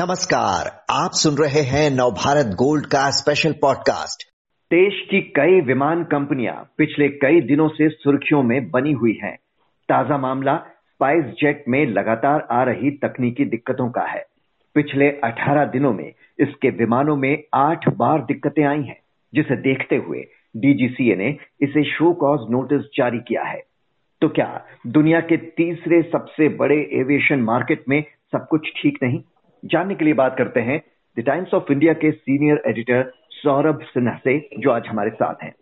नमस्कार, आप सुन रहे हैं नवभारत गोल्ड का स्पेशल पॉडकास्ट देश की कई विमान कंपनियाँ पिछले कई दिनों से सुर्खियों में बनी हुई हैं। ताज़ा मामला स्पाइस जेट में लगातार आ रही तकनीकी दिक्कतों का है। पिछले 18 दिनों में इसके विमानों में आठ बार दिक्कतें आई हैं, जिसे देखते हुए डीजीसीए ने इसे शो कॉज नोटिस जारी किया है। तो क्या दुनिया के तीसरे सबसे बड़े एविएशन मार्केट में सब कुछ ठीक नहीं? जानने के लिए बात करते हैं द टाइम्स ऑफ़ इंडिया के सीनियर एडिटर सौरभ सिन्हा से जो आज हमारे साथ हैं।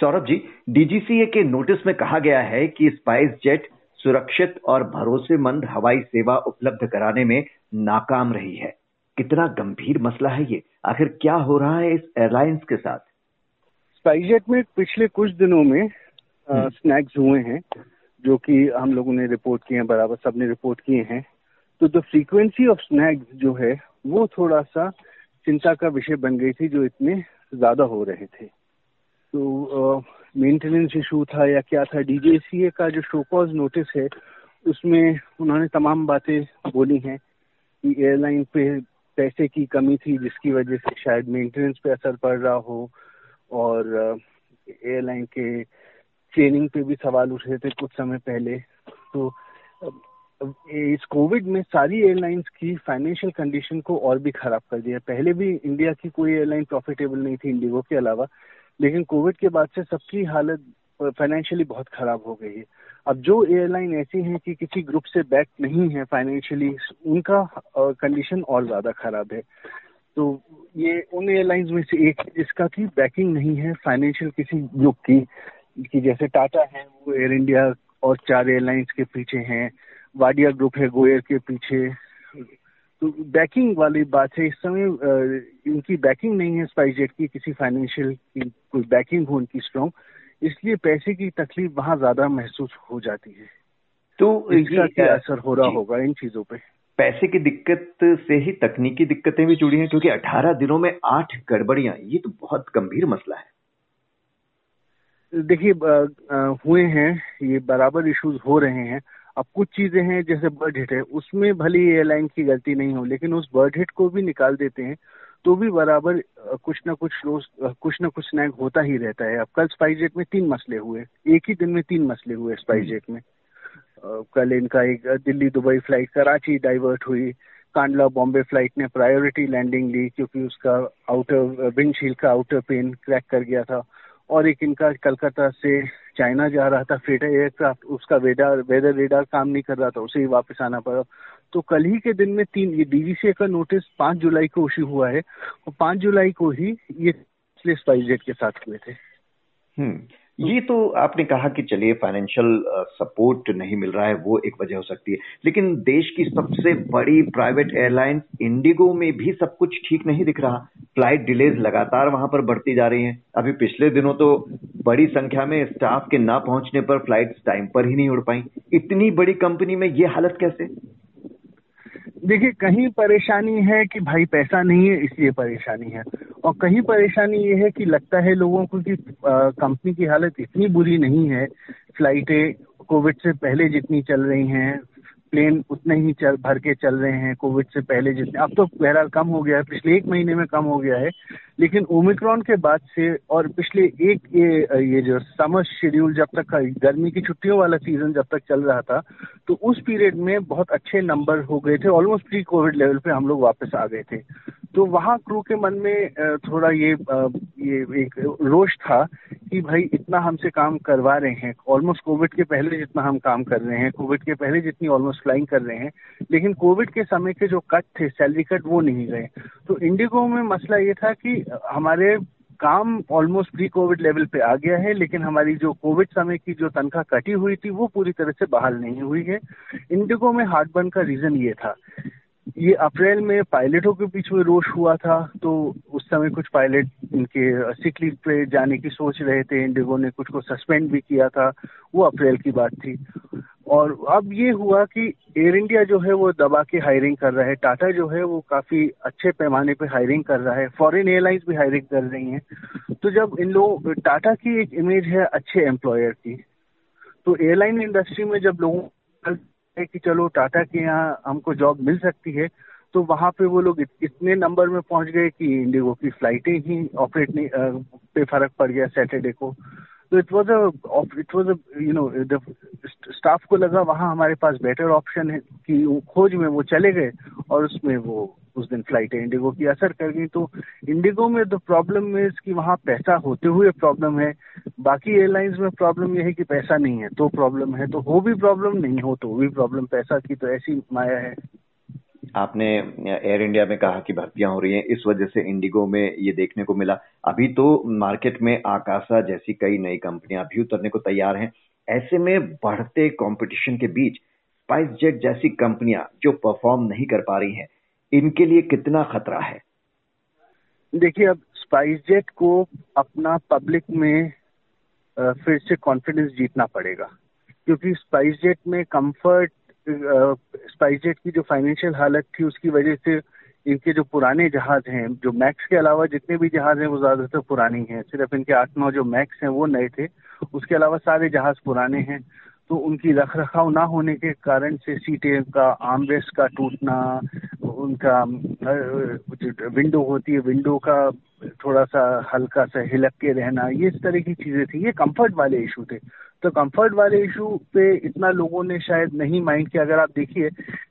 सौरभ जी डीजीसीए के नोटिस में कहा गया है कि स्पाइस जेट सुरक्षित और भरोसेमंद हवाई सेवा उपलब्ध कराने में नाकाम रही है। कितना गंभीर मसला है ये। आखिर क्या हो रहा है इस एयरलाइंस के साथ? स्पाइसजेट में पिछले कुछ दिनों में स्नैक्स हम्म। हुए हैं जो कि हम लोगों ने रिपोर्ट किए हैं बराबर सबने रिपोर्ट किए हैं। तो द फ्रीक्वेंसी ऑफ़ स्नैक्स जो है, वो थोड़ा सा चिंता का विषय बन गई थी जो इतने ज़्यादा हो रहे थे। तो मेंटेनेंस इशू था या क्या था डीजीसीए का जो शोकॉज नोटिस है, उसमें उन्होंने तमाम बातें बोली हैं कि एयरलाइन पे पैसे की कमी थी, जिसकी वजह से शायद मेंटेनेंस पे असर पड़ रहा हो और एयरलाइन के ट्रेनिंग पे भी सवाल उठ रहे थे कुछ समय पहले। तो इस कोविड में सारी एयरलाइंस की फाइनेंशियल कंडीशन को और भी खराब कर दिया। पहले भी इंडिया की कोई एयरलाइन प्रॉफिटेबल नहीं थी, इंडिगो के अलावा। लेकिन कोविड के बाद से सबकी हालत फाइनेंशियली बहुत खराब हो गई है। अब जो एयरलाइन ऐसी हैं कि किसी ग्रुप से बैक नहीं है फाइनेंशियली उनका कंडीशन और ज़्यादा खराब है। तो ये उन एयरलाइंस में से एक जिसका की बैकिंग नहीं है फाइनेंशियल किसी ग्रुप की, कि जैसे टाटा है, वो एयर इंडिया और चार एयरलाइंस के पीछे हैं। वाडिया ग्रुप है गोयर के पीछे। तो बैकिंग वाली बात है इस समय इनकी बैकिंग नहीं है स्पाइसजेट की किसी फाइनेंशियल की कोई बैकिंग हो उनकी स्ट्रॉन्ग इसलिए पैसे की तकलीफ़ वहाँ ज़्यादा महसूस हो जाती है। तो इसका क्या असर हो रहा होगा इन चीज़ों पे? पैसे की दिक्कत से ही तकनीकी दिक्कतें भी जुड़ी हैं क्योंकि 18 दिनों में आठ गड़बड़ियाँ ये तो बहुत गंभीर मसला है। देखिए हुए हैं ये बराबर इश्यूज़ हो रहे हैं। अब कुछ चीज़ें हैं जैसे बर्ड हिट है उसमें भली एयरलाइन की गलती नहीं हो लेकिन उस बर्ड हिट को भी निकाल देते हैं तो भी बराबर कुछ ना कुछ रोज कुछ ना कुछ स्नैक होता ही रहता है। अब कल स्पाइस जेट में तीन मसले हुए एक ही दिन में तीन मसले हुए स्पाइस जेट में। कल इनका एक Delhi Dubai flight Karachi divert हुई कांडला बॉम्बे फ़्लाइट ने प्रायोरिटी लैंडिंग ली क्योंकि उसका आउटर विंडशील्ड का आउटर पेन क्रैक कर गया था और एक इनका कलकत्ता से चाइना जा रहा था फ्रेटर एयरक्राफ्ट उसका वेदर वेदर रेडार काम नहीं कर रहा था, उसे ही वापस आना पड़ा। तो कल ही के दिन में तीन, ये डीजीसीए का नोटिस पाँच जुलाई को इशू हुआ है, और पाँच जुलाई को ही ये जेट के साथ हुए थे। हम्म। ये तो आपने कहा कि चलिए फाइनेंशियल सपोर्ट नहीं मिल रहा है, वो एक वजह हो सकती है। लेकिन देश की सबसे बड़ी प्राइवेट एयरलाइन इंडिगो में भी सब कुछ ठीक नहीं दिख रहा। फ़्लाइट डिलेज लगातार वहाँ पर बढ़ती जा रही हैं। अभी पिछले दिनों तो बड़ी संख्या में स्टाफ के ना पहुँचने पर फ़्लाइट टाइम पर ही नहीं उड़ पाई। इतनी बड़ी कंपनी में ये हालत कैसे? देखिए, कहीं परेशानी है कि भाई पैसा नहीं है, इसलिए परेशानी है। और कहीं परेशानी ये है कि लगता है लोगों को कि कंपनी की हालत इतनी बुरी नहीं है। फ्लाइटें कोविड से पहले जितनी चल रही हैं प्लेन उतने ही चल, भर के चल रहे हैं कोविड से पहले जितने। अब तो बहरहाल कम हो गया है, पिछले एक महीने में कम हो गया है। लेकिन ओमिक्रॉन के बाद से और पिछले एक ये ये जो समर शेड्यूल जब तक गर्मी की छुट्टियों वाला सीज़न जब तक चल रहा था तो उस पीरियड में बहुत अच्छे नंबर हो गए थे। ऑलमोस्ट प्री कोविड लेवल पे हम लोग वापस आ गए थे। तो वहाँ क्रू के मन में थोड़ा ये ये एक रोष था कि भाई इतना हमसे काम करवा रहे हैं। ऑलमोस्ट कोविड के पहले जितना हम काम कर रहे हैं कोविड के पहले जितनी ऑलमोस्ट फ्लाइंग कर रहे हैं, लेकिन कोविड के समय के जो कट थे सैलरी कट वो नहीं गए। तो इंडिगो में मसला ये था कि हमारे काम ऑलमोस्ट प्री कोविड लेवल पे आ गया है, लेकिन हमारी जो कोविड समय की जो तनख्वाह कटी हुई थी, वो पूरी तरह से बहाल नहीं हुई है। इंडिगो में हार्ट बर्न का रीजन ये था। ये अप्रैल में पायलटों के बीच में रोष हुआ था तो उस समय कुछ पायलट इनके सिक लीव पे जाने की सोच रहे थे। इंडिगो ने कुछ को सस्पेंड भी किया था, वो अप्रैल की बात थी। और अब ये हुआ कि एयर इंडिया जो है वो दबा के हायरिंग कर रहा है। टाटा जो है वो काफ़ी अच्छे पैमाने पे हायरिंग कर रहा है। फॉरेन एयरलाइंस भी हायरिंग कर रही हैं। तो जब इन लोग टाटा की एक इमेज है अच्छे एम्प्लॉयर की। तो एयरलाइन इंडस्ट्री में जब लोगों है कि चलो टाटा के यहाँ हमको जॉब मिल सकती है तो वहाँ पे वो लोग इतने नंबर में पहुँच गए कि इंडिगो की फ्लाइटें ही ऑपरेट नहीं पे फ़र्क पड़ गया सैटरडे को। तो it was it was you know staff को लगा वहाँ हमारे पास बेटर ऑप्शन है कि वो खोज में वो चले गए और उसमें वो, उस दिन फ़्लाइट है इंडिगो की असर कर गई। तो इंडिगो में द प्रॉब्लम इज़ कि वहाँ पैसा होते हुए प्रॉब्लम है। बाकी एयरलाइंस में प्रॉब्लम यह है कि पैसा नहीं है तो प्रॉब्लम है। तो हो भी प्रॉब्लम नहीं हो तो भी प्रॉब्लम पैसा की तो ऐसी माया है। आपने एयर इंडिया में कहा कि भर्तियाँ हो रही हैं, इस वजह से इंडिगो में ये देखने को मिला। अभी तो मार्केट में आकाशा जैसी कई नई कंपनियाँ भी उतरने को तैयार हैं। ऐसे में बढ़ते कंपटीशन के बीच स्पाइस जेट जैसी कंपनियाँ जो परफॉर्म नहीं कर पा रही हैं, इनके लिए कितना खतरा है? देखिए, अब स्पाइस जेट को अपना पब्लिक में फिर से कॉन्फिडेंस जीतना पड़ेगा। क्योंकि स्पाइस जेट में कंफर्ट स्पाइस जेट की जो फाइनेंशियल हालत थी, उसकी वजह से इनके जो पुराने जहाज़ हैं, जो मैक्स के अलावा जितने भी जहाज़ हैं, वो ज़्यादातर पुरानी हैं सिर्फ़ इनके आठ नौ जो मैक्स हैं, वो नए थे। उसके अलावा सारे जहाज़ पुराने हैं। तो उनकी रख रखाव ना होने के कारण से सीटें का, आर्मरेस्ट का टूटना, उनका विंडो होती है विंडो का थोड़ा सा हल्का सा हिलक के रहना, ये इस तरह की चीज़ें थी। ये कंफर्ट वाले इशू थे। तो कंफर्ट वाले इशू पे इतना लोगों ने शायद नहीं माइंड किया। अगर आप देखिए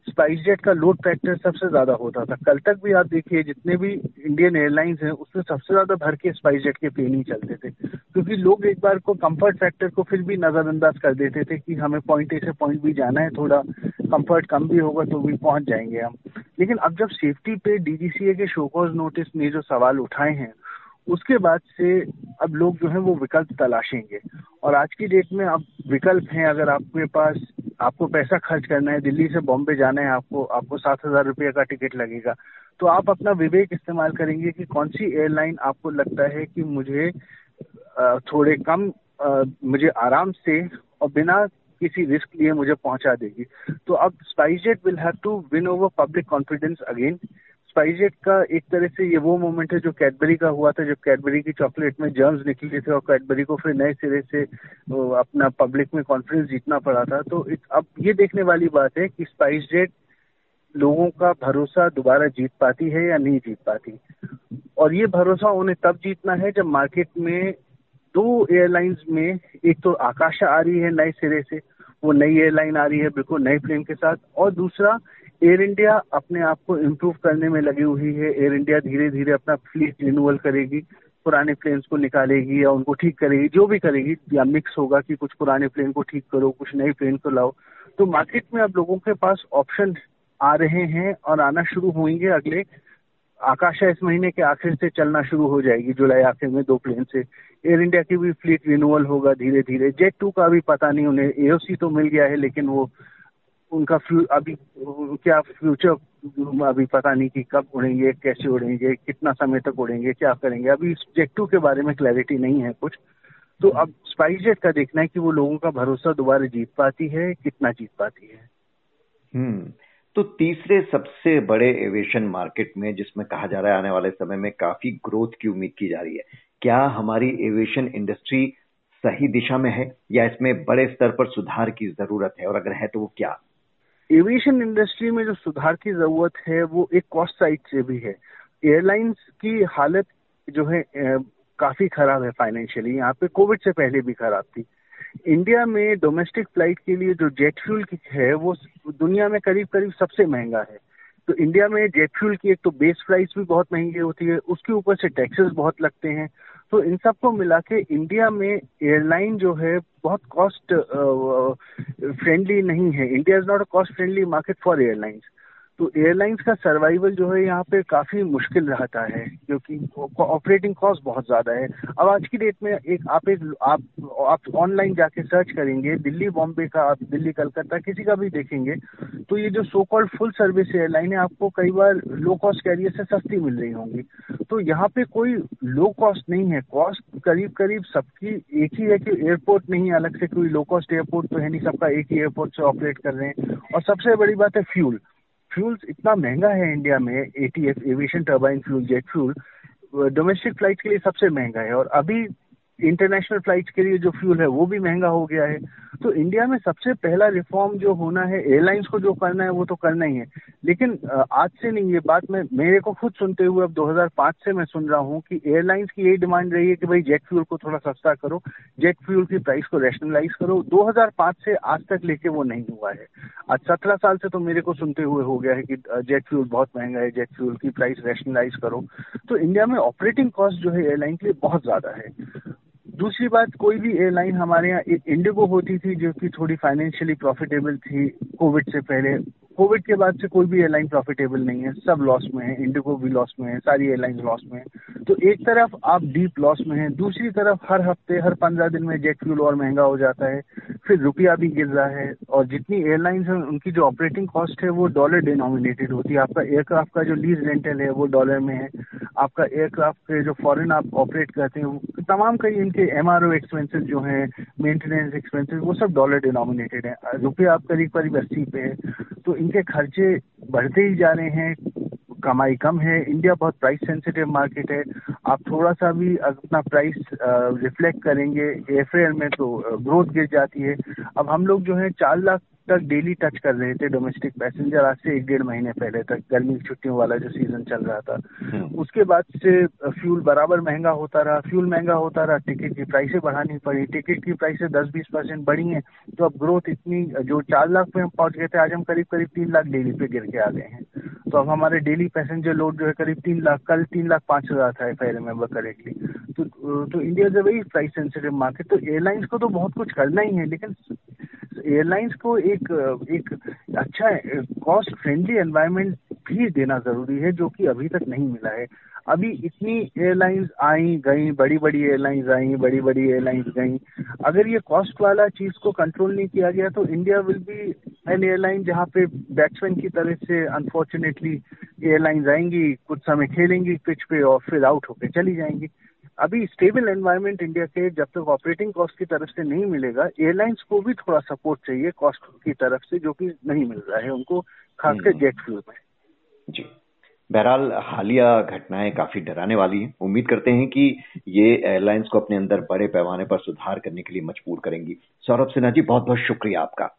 स्पाइस जेट का लोड फैक्टर सबसे ज़्यादा होता था। कल तक भी आप देखिए, जितने भी इंडियन एयरलाइंस हैं, उसमें सबसे ज़्यादा भर के स्पाइस जेट के प्लेन ही चलते थे। क्योंकि लोग एक बार को कंफर्ट फैक्टर को फिर भी नजरअंदाज कर देते थे कि हमें पॉइंट ए से पॉइंट बी जाना है, थोड़ा कंफर्ट कम भी होगा तो भी पहुँच जाएँगे हम। लेकिन अब जब सेफ्टी पे डीजीसीए के शोकॉज नोटिस ने जो सवाल उठाए हैं, उसके बाद से अब लोग जो है वो विकल्प तलाशेंगे। और आज की डेट में अब विकल्प हैं, अगर आपके पास, आपको पैसा खर्च करना है, दिल्ली से बॉम्बे जाना है, आपको आपको सात हज़ार रुपये का टिकट लगेगा। तो आप अपना विवेक इस्तेमाल करेंगे कि कौन सी एयरलाइन आपको लगता है कि मुझे थोड़े कम मुझे आराम से और बिना किसी रिस्क लिए मुझे पहुँचा देगी। तो अब SpiceJet will have to win over public confidence again SpiceJet का एक तरह से ये वो मोमेंट है जो कैडबरी का हुआ था, जब कैडबरी की चॉकलेट में जर्म्स निकले थे और कैडबरी को फिर नए सिरे से अपना पब्लिक में कॉन्फिडेंस जीतना पड़ा था। तो अब ये देखने वाली बात है कि स्पाइस जेट लोगों का भरोसा दोबारा जीत पाती है या नहीं जीत पाती। और ये भरोसा उन्हें तब जीतना है जब मार्केट में दो एयरलाइंस में, एक तो आकाशा आ रही है नए सिरे से, वो नई एयरलाइन आ रही है बिल्कुल नए प्लेन के साथ, और दूसरा एयर इंडिया अपने आप को इम्प्रूव करने में लगी हुई है। एयर इंडिया धीरे धीरे अपना फ्लीट रिन्यूअल करेगी, पुराने प्लेन्स को निकालेगी या उनको ठीक करेगी, जो भी करेगी, या मिक्स होगा कि कुछ पुराने प्लेन को ठीक करो, कुछ नए प्लेन को लाओ। तो मार्केट में अब लोगों के पास ऑप्शन आ रहे हैं और आना शुरू होंगे अगले। आकाशा इस महीने के आखिर से चलना शुरू हो जाएगी, जुलाई आखिर में दो प्लेन से। एयर इंडिया की भी फ्लीट रिन्यूअल होगा धीरे धीरे जेट टू का भी पता नहीं, उन्हें एओसी तो मिल गया है, लेकिन वो उनका फ्यू अभी क्या फ्यूचर अभी पता नहीं कि कब उड़ेंगे कैसे उड़ेंगे कितना समय तक उड़ेंगे क्या करेंगे। अभी जेट टू के बारे में क्लैरिटी नहीं है कुछ। तो अब स्पाइस जेट का देखना है कि वो लोगों का भरोसा दोबारा जीत पाती है कितना जीत पाती है। हम्म। तो तीसरे सबसे बड़े एविएशन मार्केट में जिसमें कहा जा रहा है आने वाले समय में काफ़ी ग्रोथ की उम्मीद की जा रही है क्या हमारी एविएशन इंडस्ट्री सही दिशा में है या इसमें बड़े स्तर पर सुधार की ज़रूरत है? और अगर है तो वो क्या? एविएशन इंडस्ट्री में जो सुधार की ज़रूरत है, वो एक कॉस्ट साइड से भी है। एयरलाइंस की हालत जो है काफ़ी खराब है फाइनेंशियली यहाँ पे कोविड से पहले भी खराब थी। इंडिया में डोमेस्टिक फ़्लाइट के लिए जो जेट फ्यूल की है, वो दुनिया में करीब करीब सबसे महँगा है। तो इंडिया में जेट फ्यूल की एक तो बेस प्राइस भी बहुत महँगी होती है, उसके ऊपर से टैक्सेस बहुत लगते हैं। तो इन सबको मिला के इंडिया में एयरलाइन जो है बहुत कॉस्ट फ्रेंडली नहीं है। India is not a cost friendly market for airlines तो एयरलाइंस का सर्वाइवल जो है यहाँ पे काफ़ी मुश्किल रहता है, क्योंकि ऑपरेटिंग कॉस्ट बहुत ज़्यादा है। अब आज की डेट में एक आप एक, आप आप ऑनलाइन जाके सर्च करेंगे, दिल्ली, बॉम्बे का आप दिल्ली, कलकत्ता, किसी का भी देखेंगे तो ये जो so called full service airline है, आपको कई बार लो कॉस्ट कैरियर से सस्ती मिल रही होंगी। तो यहाँ पे कोई लो कॉस्ट नहीं है। कॉस्ट करीब करीब सबकी एक ही है कि एयरपोर्ट नहीं अलग से कोई लो कॉस्ट एयरपोर्ट तो है नहीं, सबका एक ही एयरपोर्ट से ऑपरेट कर रहे हैं। और सबसे बड़ी बात है फ्यूल फ्यूल्स इतना महँगा है इंडिया में ATF aviation turbine fuel jet fuel domestic flight के लिए सबसे महँगा है। और अभी इंटरनेशनल फ्लाइट्स के लिए जो फ्यूल है, वो भी महँगा हो गया है। तो इंडिया में सबसे पहला रिफॉर्म जो होना है एयरलाइंस को जो करना है, वो तो करना ही है। लेकिन आज से नहीं, ये बात मैं, मेरे को खुद सुनते हुए अब 2005 से मैं सुन रहा हूँ कि एयरलाइंस की यही डिमांड रही है कि भाई जेट फ्यूल को थोड़ा सस्ता करो जेट फ्यूल की प्राइस को रैशनलाइज करो। 2005 से आज तक लेके वो नहीं हुआ है। आज सत्रह साल से तो मेरे को सुनते हुए हो गया है कि जेट फ्यूल बहुत महँगा है जेट फ्यूल की प्राइस रैशनलाइज करो। तो इंडिया में ऑपरेटिंग कॉस्ट जो है एयरलाइन के लिए बहुत ज़्यादा है। दूसरी बात, कोई भी एयरलाइन हमारे यहाँ इंडिगो होती थी, जो कि थोड़ी फाइनेंशियली प्रॉफिटेबल थी कोविड से पहले। कोविड के बाद से कोई भी एयरलाइन प्रॉफिटेबल नहीं है। सब लॉस में है। इंडिगो भी लॉस में है। सारी एयरलाइन लॉस में है। तो एक तरफ़ आप डीप लॉस में हैं। दूसरी तरफ़ हर हफ़्ते, हर पंद्रह दिन में जेट फ्यूल और महँगा हो जाता है। फिर रुपया भी गिर रहा है और जितनी एयरलाइंस है, उनकी जो ऑपरेटिंग कॉस्ट है, वो डॉलर डिनोमिनेटेड होती है। आपका एयरक्राफ्ट का जो लीज रेंटल है, वो डॉलर में है। आपका एयरक्राफ्ट के जो फॉरेन आप ऑपरेट करते हैं तमाम कई इनके एम आर ओ एक्सपेंसिस जो हैं मेंटेनेंस एक्सपेंसिस वो सब डॉलर डिनोमिनेटेड है। रुपया आप करीब करीब अस्सी पे है। तो इनके खर्चे बढ़ते ही जा रहे हैं। कमाई कम है। इंडिया बहुत प्राइस सेंसिटिव मार्केट है। आप थोड़ा सा भी अपना प्राइस रिफ्लेक्ट करेंगे एफ़ में तो ग्रोथ गिर जाती है। अब हम लोग जो है, चार लाख तक डेली टच कर रहे थे डोमेस्टिक पैसेंजर आज से एक डेढ़ महीने पहले तक गर्मी की छुट्टियों वाला जो सीज़न चल रहा था। हम्म। उसके बाद से फ्यूल बराबर महँगा होता रहा फ्यूल महँगा होता रहा टिकट की प्राइसें बढ़ानी पड़ी। टिकट की प्राइसें दस बीस परसेंट बढ़ी हैं तो अब ग्रोथ इतनी जो चार लाख पे हम पहुँच गए थे आज हम करीब करीब तीन लाख डेली पे गिर के आ गए हैं। तो अब हमारे डेली पैसेंजर लोड जो है करीब तीन लाख कल तीन लाख पाँच हज़ार था इफ़ आई रिमेम्बर करेक्टली तो तो India is a very price sensitive market तो एयरलाइंस को तो बहुत कुछ करना ही है लेकिन एयरलाइंस को एक एक अच्छा कॉस्ट फ्रेंडली एनवायरनमेंट भी देना ज़रूरी है, जो कि अभी तक नहीं मिला है। अभी इतनी एयरलाइंस आई, गई बड़ी बड़ी एयरलाइंस आई बड़ी बड़ी एयरलाइंस गई। अगर ये कॉस्ट वाला चीज़ को कंट्रोल नहीं किया गया तो India will be an airline जहाँ पे बैट्समैन की तरह से अनफॉर्चुनेटली एयरलाइंस आएँगी, कुछ समय खेलेंगी पिच पे और फिर आउट होकर चली जाएँगी। अभी स्टेबल एनवायरनमेंट इंडिया के जब तक ऑपरेटिंग कॉस्ट की तरफ़ से नहीं मिलेगा एयरलाइंस को भी थोड़ा सपोर्ट चाहिए कॉस्ट की तरफ़ से जो कि नहीं मिल रहा है उनको खासकर जेट हम्म। फ्यूल में। जी। बहरहाल हालिया घटनाएँ काफ़ी डराने वाली हैं। उम्मीद करते हैं कि ये एयरलाइंस को अपने अंदर बड़े पैमाने पर सुधार करने के लिए मजबूर करेंगी। सौरभ सिन्हा जी बहुत बहुत शुक्रिया आपका।